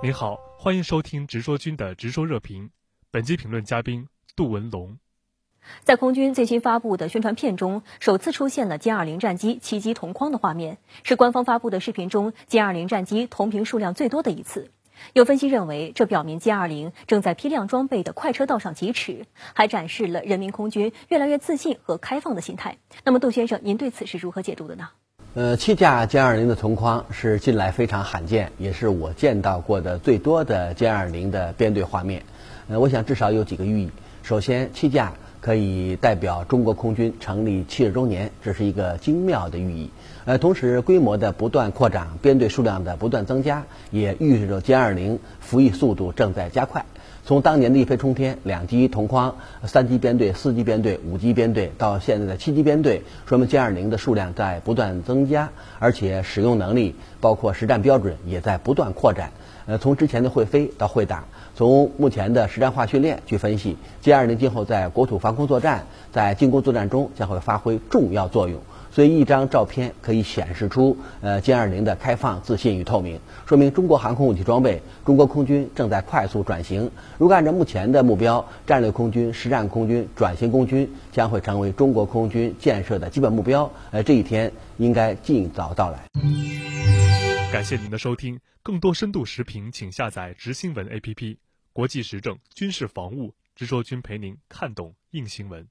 您好，欢迎收听直说君的直说热评。本期评论嘉宾杜文龙。在空军最新发布的宣传片中，首次出现了歼二零战机栖机同框的画面，是官方发布的视频中歼二零战机同屏数量最多的一次。有分析认为，这表明歼二零正在批量装备的快车道上疾驰，还展示了人民空军越来越自信和开放的心态。那么，杜先生，您对此是如何解读的呢？呃，七架歼二零的同框是近来非常罕见，也是我见到过的最多的歼二零的编队画面。呃，我想至少有几个寓意。首先，七架可以代表中国空军成立七十周年，这是一个精妙的寓意。呃，同时规模的不断扩展，编队数量的不断增加，也预示着歼二零服役速度正在加快。从当年的一飞冲天，两机同框，三机编队、四机编队、五机编队，到现在的七机编队，说明歼二零的数量在不断增加，而且使用能力包括实战标准也在不断扩展。呃，从之前的会飞到会打，从目前的实战化训练去分析，歼二零今后在国土防空作战、在进攻作战中将会发挥重要作用。所以，一张照片可以显示出，呃，歼二零的开放、自信与透明，说明中国航空武器装备、中国空军正在快速转型。如果按照目前的目标，战略空军、实战空军、转型空军将会成为中国空军建设的基本目标。呃，这一天应该尽早到来。感谢您的收听，更多深度视频，请下载直新闻 APP。国际时政、军事防务，直说君陪您看懂硬新闻。